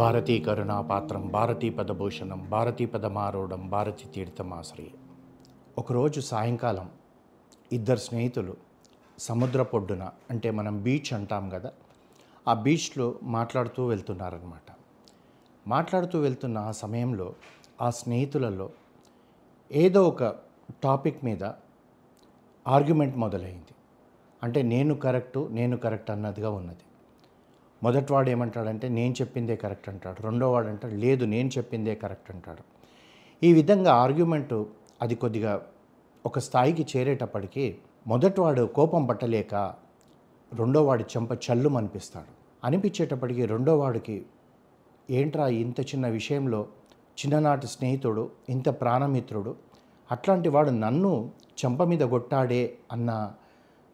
భారతీ కరుణాపాత్రం భారతీ పదభూషణం భారతీ పదమారూఢం భారతీ తీర్థమాశ్రయ ఒకరోజు సాయంకాలం ఇద్దరు స్నేహితులు సముద్ర పొడ్డున అంటే మనం బీచ్ అంటాం కదా ఆ బీచ్లో మాట్లాడుతూ వెళ్తున్నారనమాట మాట్లాడుతూ వెళ్తున్న ఆ సమయంలో ఆ స్నేహితులలో ఏదో ఒక టాపిక్ మీద ఆర్గ్యుమెంట్ మొదలైంది. అంటే నేను కరెక్టు నేను కరెక్ట్ అన్నదిగా ఉన్నది. మొదటివాడు ఏమంటాడంటే నేను చెప్పిందే కరెక్ట్ అంటాడు. రెండో వాడు అంటాడు లేదు నేను చెప్పిందే కరెక్ట్ అంటాడు. ఈ విధంగా ఆర్గ్యుమెంటు అది కొద్దిగా ఒక స్థాయికి చేరేటప్పటికి మొదటివాడు కోపం పట్టలేక రెండోవాడు చెంప చల్లు అనిపిస్తాడు అనిపించేటప్పటికీ రెండోవాడికి ఏంట్రా ఇంత చిన్న విషయంలో చిన్ననాటి స్నేహితుడు ఇంత ప్రాణమిత్రుడు అట్లాంటి వాడు నన్ను చెంప మీద కొట్టాడే అన్న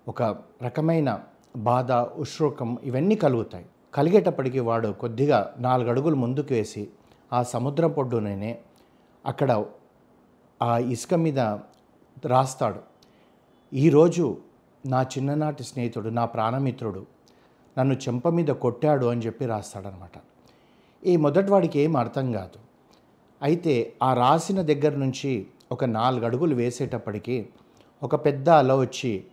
ఒక రకమైన బాధ ఉష్రోకం ఇవన్నీ కలుగుతాయి. కలిగేటప్పటికి వాడు కొద్దిగా నాలుగు అడుగులు ముందుకు వేసి ఆ సముద్రం పొడ్డుననే అక్కడ ఆ ఇసుక మీద రాస్తాడు. ఈరోజు నా చిన్ననాటి స్నేహితుడు నా ప్రాణమిత్రుడు నన్ను చెంప మీద కొట్టాడు అని చెప్పి రాస్తాడనమాట. ఈ మొదటివాడికి ఏం అర్థం కాదు. అయితే ఆ రాసిన దగ్గర నుంచి ఒక నాలుగు అడుగులు వేసేటప్పటికి ఒక పెద్ద అల వచ్చి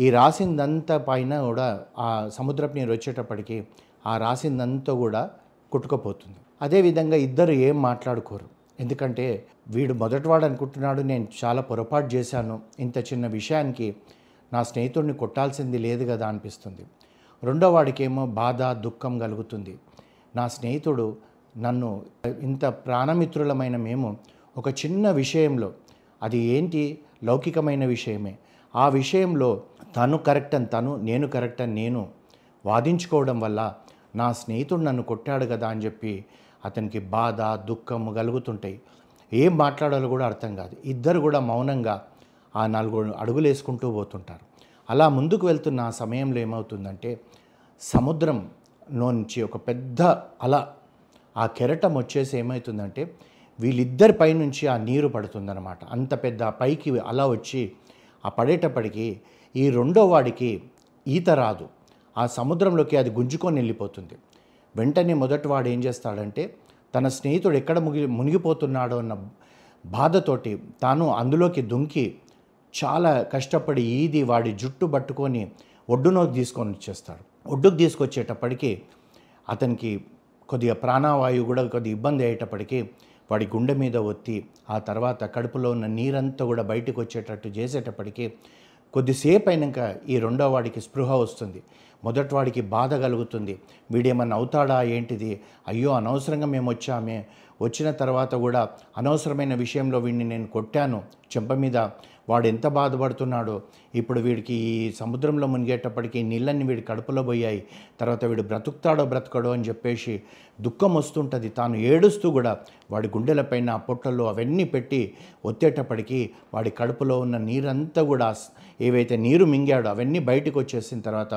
ఈ రాసిందంతా పైన కూడా ఆ సముద్రపు నీరు వచ్చేటప్పటికి ఆ రాసిందంతా కూడా కొట్టుకుపోతుంది. అదేవిధంగా ఇద్దరు ఏం మాట్లాడుకోరు. ఎందుకంటే వీడు మొదటివాడు అనుకుంటున్నాడు నేను చాలా పొరపాటు చేశాను ఇంత చిన్న విషయానికి నా స్నేహితుడిని కొట్టాల్సింది లేదు కదా అనిపిస్తుంది. రెండో వాడికేమో బాధ దుఃఖం కలుగుతుంది. నా స్నేహితుడు నన్ను ఇంత ప్రాణమిత్రులమైన మేము ఒక చిన్న విషయంలో అది ఏంటి? లౌకికమైన విషయమే. ఆ విషయంలో తను కరెక్ట్ అని తను నేను కరెక్ట్ అని నేను వాదించుకోవడం వల్ల నా స్నేహితుడు నన్ను కొట్టాడు కదా అని చెప్పి అతనికి బాధ దుఃఖం కలుగుతుంటాయి. ఏం మాట్లాడాలో కూడా అర్థం కాదు. ఇద్దరు కూడా మౌనంగా ఆ నాలుగు అడుగులు వేసుకుంటూ పోతుంటారు. అలా ముందుకు వెళ్తున్న ఆ సమయంలో ఏమవుతుందంటే సముద్రంలో నుంచి ఒక పెద్ద అల ఆ కెరటం వచ్చేసి ఏమవుతుందంటే వీళ్ళిద్దరి పైనుంచి ఆ నీరు పడుతుందన్నమాట. అంత పెద్ద పైకి అలా వచ్చి ఆ పడేటప్పటికి ఈ రెండో వాడికి ఈత రాదు. ఆ సముద్రంలోకి అది గుంజుకొని వెళ్ళిపోతుంది. వెంటనే మొదటి వాడు ఏం చేస్తాడంటే తన స్నేహితుడు ఎక్కడ ముగి మునిగిపోతున్నాడో అన్న బాధతోటి తాను అందులోకి దుంకి చాలా కష్టపడి ఈది వాడి జుట్టు పట్టుకొని ఒడ్డునోకి తీసుకొని వచ్చేస్తాడు. ఒడ్డుకు తీసుకొచ్చేటప్పటికి అతనికి కొద్దిగా ప్రాణవాయువు కూడా కొద్దిగా ఇబ్బంది అయ్యేటప్పటికీ వాడి గుండె మీద ఒత్తి ఆ తర్వాత కడుపులో ఉన్న నీరంతా కూడా బయటకు వచ్చేటట్టు చేసేటప్పటికీ కొద్దిసేపు అయినాక ఈ రెండో వాడికి స్పృహ వస్తుంది. మొదటి వాడికి బాధ కలుగుతుంది. వీడేమన్నా అవుతాడా? ఏంటిది? అయ్యో అనవసరంగా మేము వచ్చామే. వచ్చిన తర్వాత కూడా అనవసరమైన విషయంలో వీడిని నేను కొట్టాను. చెంప మీద వాడు ఎంత బాధపడుతున్నాడో. ఇప్పుడు వీడికి ఈ సముద్రంలో మునిగేటప్పటికి నీళ్ళన్నీ వీడి కడుపులో పోయాయి. తర్వాత వీడు బ్రతుకుతాడో బ్రతకడో అని చెప్పేసి దుఃఖం వస్తుంటుంది. తాను ఏడుస్తూ కూడా వాడి గుండెలపైన పొట్టల్లో అవన్నీ పెట్టి ఒత్తేటప్పటికి వాడి కడుపులో ఉన్న నీరంతా కూడా ఏవైతే నీరు మింగాడో అవన్నీ బయటకు వచ్చేసిన తర్వాత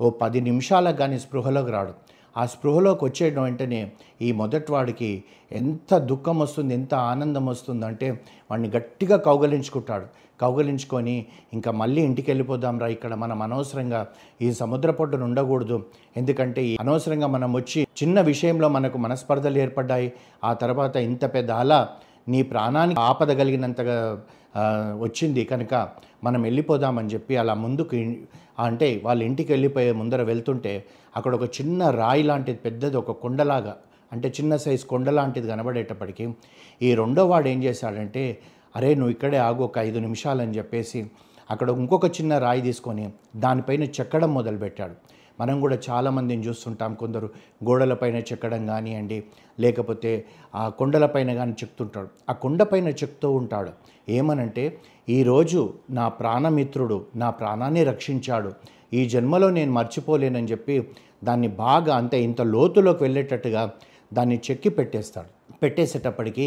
ఓ పది నిమిషాలకు కానీ స్పృహలోకి రాడు. ఆ స్పృహలోకి వచ్చేయడం వెంటనే ఈ మొదటి వాడికి ఎంత దుఃఖం వస్తుంది ఎంత ఆనందం వస్తుందంటే వాడిని గట్టిగా కౌగలించుకుంటాడు. కౌగలించుకొని ఇంకా మళ్ళీ ఇంటికి వెళ్ళిపోదాం రా ఇక్కడ మనం అనవసరంగా ఈ సముద్ర పొట్టును ఉండకూడదు. ఎందుకంటే ఈ అనవసరంగా మనం వచ్చి చిన్న విషయంలో మనకు మనస్పర్ధలు ఏర్పడ్డాయి. ఆ తర్వాత ఇంత పెద్ద అలా నీ ప్రాణానికి ఆపద కలిగినంతగా వచ్చింది. కనుక మనం వెళ్ళిపోదామని చెప్పి అలా ముందుకు అంటే వాళ్ళ ఇంటికి వెళ్ళిపోయే ముందర వెళ్తుంటే అక్కడ ఒక చిన్న రాయి లాంటిది పెద్దది ఒక కొండలాగా అంటే చిన్న సైజు కొండ లాంటిది కనబడేటప్పటికీ ఈ రెండో వాడు ఏం చేశాడంటే అరే నువ్వు ఇక్కడే ఆగు ఒక ఐదు నిమిషాలని చెప్పేసి అక్కడ ఇంకొక చిన్న రాయి తీసుకొని దానిపైన చెక్కడం మొదలుపెట్టాడు. మనం కూడా చాలామందిని చూస్తుంటాం కొందరు గోడలపైన చెక్కడం కానివ్వండి లేకపోతే ఆ కొండలపైన కానీ చెక్తుంటాడు ఆ కొండపైన చెక్తూ ఉంటాడు. ఏమనంటే ఈరోజు నా ప్రాణమిత్రుడు నా ప్రాణాన్ని రక్షించాడు. ఈ జన్మలో నేను మర్చిపోలేనని చెప్పి దాన్ని బాగా అంతే ఇంత లోతులోకి వెళ్ళేటట్టుగా దాన్ని చెక్కి పెట్టేస్తాడు. పెట్టేసేటప్పటికి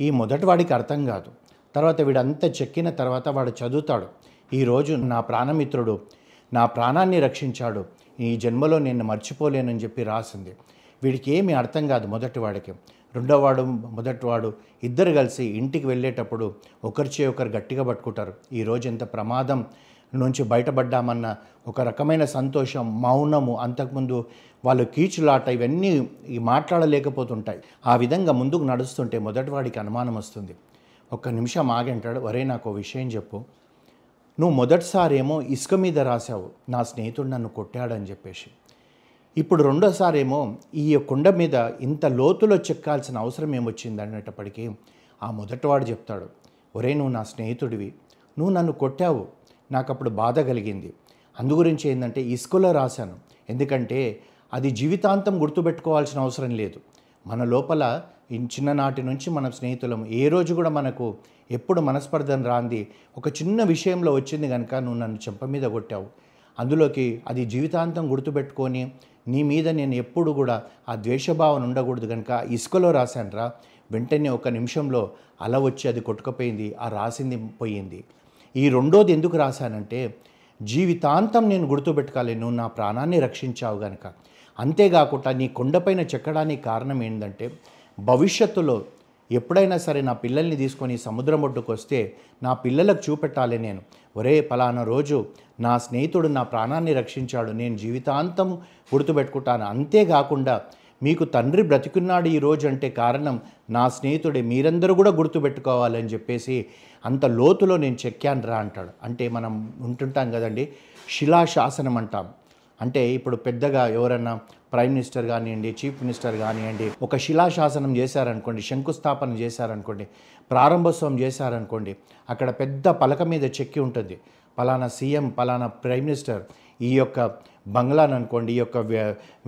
ఈ మొదటి వాడికి అర్థం కాదు. తర్వాత వీడంతా చెక్కిన తర్వాత వాడు చదువుతాడు. ఈరోజు నా ప్రాణమిత్రుడు నా ప్రాణాన్ని రక్షించాడు. ఈ జన్మలో నేను మర్చిపోలేనని చెప్పి రాసింది. వీడికి ఏమీ అర్థం కాదు మొదటి వాడికి. రెండోవాడు మొదటివాడు ఇద్దరు కలిసి ఇంటికి వెళ్ళేటప్పుడు ఒకరిచే ఒకరు గట్టిగా పట్టుకుంటారు. ఈరోజు ఎంత ప్రమాదం నుంచి బయటపడ్డామన్న ఒక రకమైన సంతోషం మౌనము అంతకుముందు వాళ్ళు కీచులాట ఇవన్నీ మాట్లాడలేకపోతుంటాయి. ఆ విధంగా ముందుకు నడుస్తుంటే మొదటివాడికి అనుమానం వస్తుంది. ఒక్క నిమిషం ఆగంటాడు. వరే నాకు విషయం చెప్పు. నువ్వు మొదటిసారేమో ఇసుక మీద రాసావు నా స్నేహితుడు నన్ను కొట్టాడని చెప్పేసి. ఇప్పుడు రెండోసారేమో ఈ కుండ మీద ఇంత లోతులో చెక్కాల్సిన అవసరం ఏమొచ్చింది అనేటప్పటికీ ఆ మొదటివాడు చెప్తాడు. ఒరే నువ్వు నా స్నేహితుడివి. నువ్వు నన్ను కొట్టావు. నాకు అప్పుడు బాధ కలిగింది. అందుగురించి ఏంటంటే ఇసుకలో రాశాను. ఎందుకంటే అది జీవితాంతం గుర్తుపెట్టుకోవాల్సిన అవసరం లేదు. మన లోపల చిన్ననాటి నుంచి మన స్నేహితులం ఏ రోజు కూడా మనకు ఎప్పుడు మనస్పర్ధన రాంది. ఒక చిన్న విషయంలో వచ్చింది కనుక నువ్వు నన్ను చెంప మీద కొట్టావు. అందులోకి అది జీవితాంతం గుర్తుపెట్టుకొని నీ మీద నేను ఎప్పుడు కూడా ఆ ద్వేషభావన ఉండకూడదు కనుక ఇసుకలో రాశానురా. వెంటనే ఒక నిమిషంలో అల వచ్చి అది కొట్టుకుపోయింది. ఆ రాసింది పోయింది. ఈ రెండోది ఎందుకు రాశానంటే జీవితాంతం నేను గుర్తుపెట్టుకోవాలి. నువ్వు నా ప్రాణాన్ని రక్షించావు గనక. అంతేకాకుండా నీ కొండపైన చెక్కడానికి కారణం ఏంటంటే భవిష్యత్తులో ఎప్పుడైనా సరే నా పిల్లల్ని తీసుకొని సముద్రం ఒడ్డుకు వస్తే నా పిల్లలకు చూపెట్టాలి నేను. ఒరే పలానా రోజు నా స్నేహితుడు నా ప్రాణాన్ని రక్షించాడు. నేను జీవితాంతం గుర్తుపెట్టుకుంటాను. అంతేకాకుండా మీకు తండ్రి బ్రతికున్నాడు ఈ రోజు అంటే కారణం నా స్నేహితుడే. మీరందరూ కూడా గుర్తుపెట్టుకోవాలని చెప్పేసి అంత లోతులో నేను చెక్కాను రా అంటాడు. అంటే మనం ఉంటుంటాం కదండి శిలాశాసనం అంటాం. అంటే ఇప్పుడు పెద్దగా ఎవరన్నా ప్రైమ్ మినిస్టర్ కానివ్వండి చీఫ్ మినిస్టర్ కానివ్వండి ఒక శిలాశాసనం చేశారనుకోండి శంకుస్థాపన చేశారనుకోండి ప్రారంభోత్సవం చేశారనుకోండి అక్కడ పెద్ద పలక మీద చెక్కి ఉంటుంది. పలానా సీఎం పలానా ప్రైమ్ మినిస్టర్ ఈ యొక్క బంగ్లాని అనుకోండి ఈ యొక్క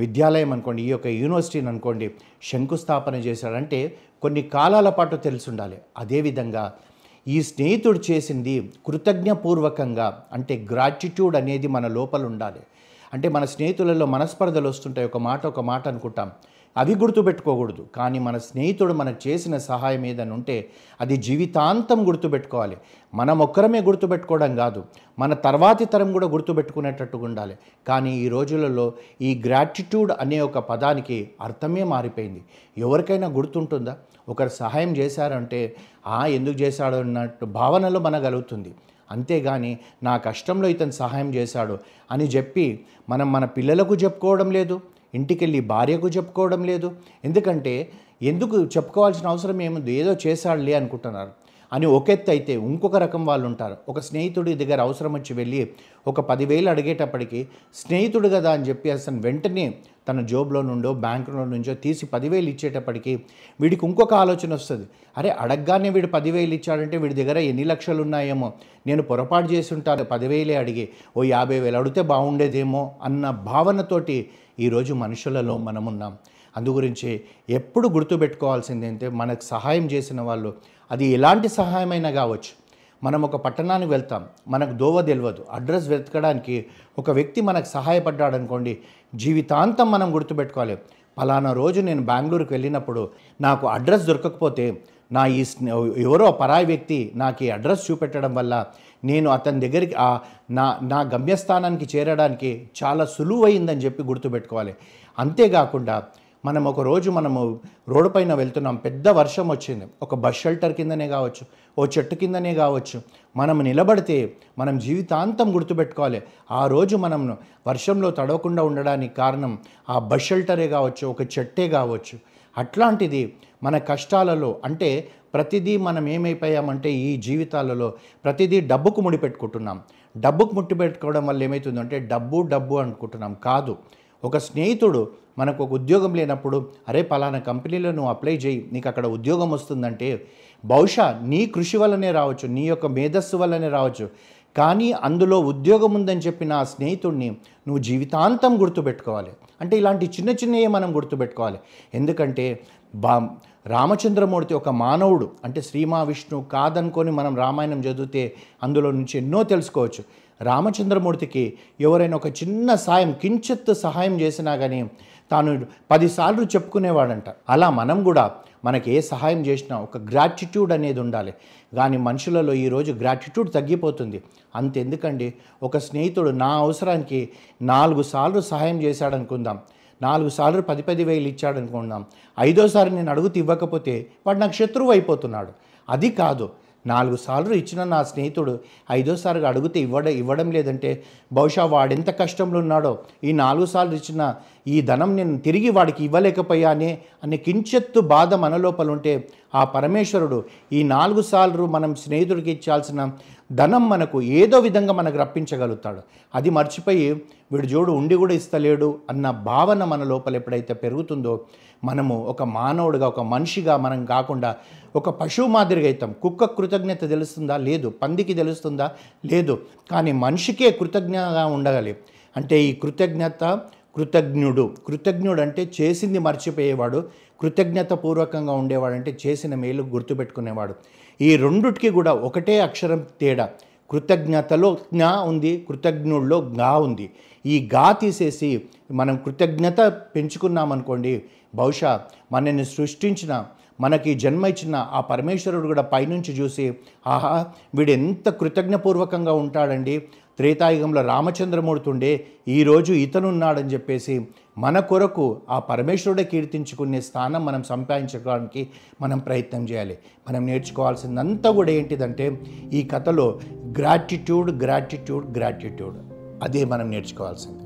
విద్యాలయం అనుకోండి ఈ యొక్క యూనివర్సిటీని అనుకోండి శంకుస్థాపన చేశాడంటే కొన్ని కాలాల పాటు తెలిసి ఉండాలి అదేవిధంగా ఈ స్నేహితుడు చేసింది కృతజ్ఞపూర్వకంగా అంటే గ్రాటిట్యూడ్ అనేది మన లోపల ఉండాలి. అంటే మన స్నేహితులలో మనస్పర్ధలు వస్తుంటాయి. ఒక మాట ఒక మాట అనుకుంటాం. అవి గుర్తుపెట్టుకోకూడదు. కానీ మన స్నేహితుడు మనకు చేసిన సహాయం ఏదని ఉంటే అది జీవితాంతం గుర్తుపెట్టుకోవాలి. మనం ఒక్కరమే గుర్తుపెట్టుకోవడం కాదు. మన తర్వాతి తరం కూడా గుర్తుపెట్టుకునేటట్టుగా ఉండాలి. కానీ ఈ రోజులలో ఈ గ్రాటిట్యూడ్ అనే ఒక పదానికి అర్థమే మారిపోయింది. ఎవరికైనా గుర్తుంటుందా? ఒకరు సహాయం చేశారంటే ఆ ఎందుకు చేశాడు? అన్నట్టు భావనలో మనగలుగుతుంది. అంతేగాని నా కష్టంలో ఇతను సహాయం చేశాడు అని చెప్పి మనం మన పిల్లలకు చెప్పుకోవడం లేదు. ఇంటికెళ్ళి భార్యకు చెప్పుకోవడం లేదు. ఎందుకంటే ఎందుకు చెప్పుకోవాల్సిన అవసరం ఏముంది? ఏదో చేశాడులే అనుకుంటున్నారు. అని ఒక ఎత్తు అయితే ఇంకొక రకం వాళ్ళు ఉంటారు ఒక స్నేహితుడి దగ్గర అవసరం వచ్చి వెళ్ళి ఒక పదివేలు అడిగేటప్పటికి స్నేహితుడు కదా అని చెప్పి అసలు వెంటనే తన జోబులో నుండో బ్యాంకులో నుంచో తీసి పదివేలు ఇచ్చేటప్పటికి వీడికి ఇంకొక ఆలోచన వస్తుంది. అరే అడగగానే వీడు పదివేలు ఇచ్చాడంటే వీడి దగ్గర ఎన్ని లక్షలు ఉన్నాయేమో నేను పొరపాటు చేసి ఉంటాను పదివేలే అడిగి ఓ యాభై వేలు అడిగితే బాగుండేదేమో అన్న భావనతోటి ఈరోజు మనుషులలో మనమున్నాం. అందు గురించి ఎప్పుడు గుర్తుపెట్టుకోవాల్సింది అంటే మనకు సహాయం చేసిన వాళ్ళు అది ఎలాంటి సహాయమైనా కావచ్చు. మనం ఒక పట్టణానికి వెళ్తాం మనకు దోవ తెలియదు అడ్రస్ వెతకడానికి ఒక వ్యక్తి మనకు సహాయపడ్డాడు అనుకోండి జీవితాంతం మనం గుర్తుపెట్టుకోవాలి. పలానా రోజు నేను బెంగళూరుకి వెళ్ళినప్పుడు నాకు అడ్రస్ దొరకకపోతే నా ఈ స్నే- ఎవరో పరాయి వ్యక్తి నాకు ఈ అడ్రస్ చూపెట్టడం వల్ల నేను అతని దగ్గరికి ఆ నా నా గమ్యస్థానానికి చేరడానికి చాలా సులువైందని చెప్పి గుర్తుపెట్టుకోవాలి. అంతేకాకుండా మనం ఒక రోజు మనము రోడ్డు పైన వెళ్తున్నాం పెద్ద వర్షం వచ్చింది. ఒక బస్ షెల్టర్ కిందనే కావచ్చు ఓ చెట్టు కిందనే కావచ్చు. మనం నిలబడితే మనం జీవితాంతం గుర్తుపెట్టుకోవాలి. ఆ రోజు మనం వర్షంలో తడవకుండా ఉండడానికి కారణం ఆ బస్ షెల్టరే కావచ్చు ఒక చెట్టే కావచ్చు. అట్లాంటిది మన కష్టాలలో అంటే ప్రతిదీ మనం ఏమైపోయామంటే ఈ జీవితాలలో ప్రతిదీ డబ్బుకు ముడిపెట్టుకుంటున్నాం డబ్బుకు ముట్టిపెట్టుకోవడం వల్ల ఏమవుతుందంటే డబ్బు డబ్బు అనుకుంటున్నాం. కాదు. ఒక స్నేహితుడు మనకు ఒక ఉద్యోగం లేనప్పుడు అరే పలానా కంపెనీలో నువ్వు అప్లై చేయి నీకు అక్కడ ఉద్యోగం వస్తుందంటే బహుశా నీ కృషి వల్లనే రావచ్చు నీ యొక్క మేధస్సు వల్లనే రావచ్చు. కానీ అందులో ఉద్యోగం ఉందని చెప్పిన ఆ స్నేహితుడిని నువ్వు జీవితాంతం గుర్తుపెట్టుకోవాలి. అంటే ఇలాంటి చిన్న చిన్నవి మనం గుర్తుపెట్టుకోవాలి. ఎందుకంటే బా రామచంద్రమూర్తి ఒక మానవుడు. అంటే శ్రీ మహావిష్ణువు కాదనుకొని మనం రామాయణం చదివితే అందులో నుంచి ఎన్నో తెలుసుకోవచ్చు. రామచంద్రమూర్తికి ఎవరైనా ఒక చిన్న సాయం కించిత్ సహాయం చేసినా కానీ తాను పదిసార్లు చెప్పుకునేవాడంట. అలా మనం కూడా మనకి ఏ సహాయం చేసినా ఒక గ్రాటిట్యూడ్ అనేది ఉండాలి. కానీ మనుషులలో ఈరోజు గ్రాటిట్యూడ్ తగ్గిపోతుంది. అంతెందుకండి? ఒక స్నేహితుడు నా అవసరానికి నాలుగు సార్లు సహాయం చేశాడనుకుందాం. నాలుగు సార్లు పది పది వేలు ఇచ్చాడు అనుకుందాం ఐదోసారి నేను అడుగుతూ ఇవ్వకపోతే వాడు నాకు శత్రువు అయిపోతున్నాడు. అది కాదు. నాలుగు సార్లు ఇచ్చిన నా స్నేహితుడు ఐదోసారిగా అడిగితే ఇవ్వడం ఇవ్వడం లేదంటే బహుశా వాడెంత కష్టంలో ఉన్నాడో ఈ నాలుగు సార్లు ఇచ్చిన ఈ ధనం నేను తిరిగి వాడికి ఇవ్వలేకపోయానే అనే కించెత్తు బాధ మన లోపల ఉంటే ఆ పరమేశ్వరుడు ఈ నాలుగు సార్లు మనం స్నేహితుడికి ఇచ్చాల్సిన ధనం మనకు ఏదో విధంగా మనకు రప్పించగలుగుతాడు. అది మర్చిపోయి వీడు జోడు ఉండి కూడా ఇస్తలేడు అన్న భావన మన లోపల ఎప్పుడైతే పెరుగుతుందో మనము ఒక మానవుడిగా ఒక మనిషిగా మనం కాకుండా ఒక పశువు మాదిరిగా అవుతాం. కుక్క కృతజ్ఞత తెలుస్తుందా? లేదు. పందికి తెలుస్తుందా? లేదు. కానీ మనిషికే కృతజ్ఞగా ఉండగలి. అంటే ఈ కృతజ్ఞత కృతజ్ఞుడు. కృతజ్ఞుడు అంటే చేసింది మర్చిపోయేవాడు కృతజ్ఞత పూర్వకంగా ఉండేవాడు అంటే చేసిన మేలు గుర్తుపెట్టుకునేవాడు. ఈ రెండుటికి కూడా ఒకటే అక్షరం తేడా. కృతజ్ఞతలో జ్ఞా ఉంది కృతజ్ఞుల్లో గా ఉంది. ఈ గా తీసేసి మనం కృతజ్ఞత పెంచుకున్నామనుకోండి బహుశా మనల్ని సృష్టించిన మనకి జన్మ ఇచ్చిన ఆ పరమేశ్వరుడు కూడా పైనుంచి చూసి ఆహా వీడు ఎంత కృతజ్ఞపూర్వకంగా ఉంటాడండి త్రేతాయుగంలో రామచంద్రమూర్తి ఉండే ఈరోజు ఇతనున్నాడని చెప్పేసి మన కొరకు ఆ పరమేశ్వరుడే కీర్తించుకునే స్థానం మనం సంపాదించుకోవడానికి మనం ప్రయత్నం చేయాలి. మనం నేర్చుకోవాల్సిందంతా కూడా ఏంటిదంటే ఈ కథలో గ్రాటిట్యూడ్ గ్రాటిట్యూడ్ గ్రాటిట్యూడ్ అదే మనం నేర్చుకోవాల్సింది.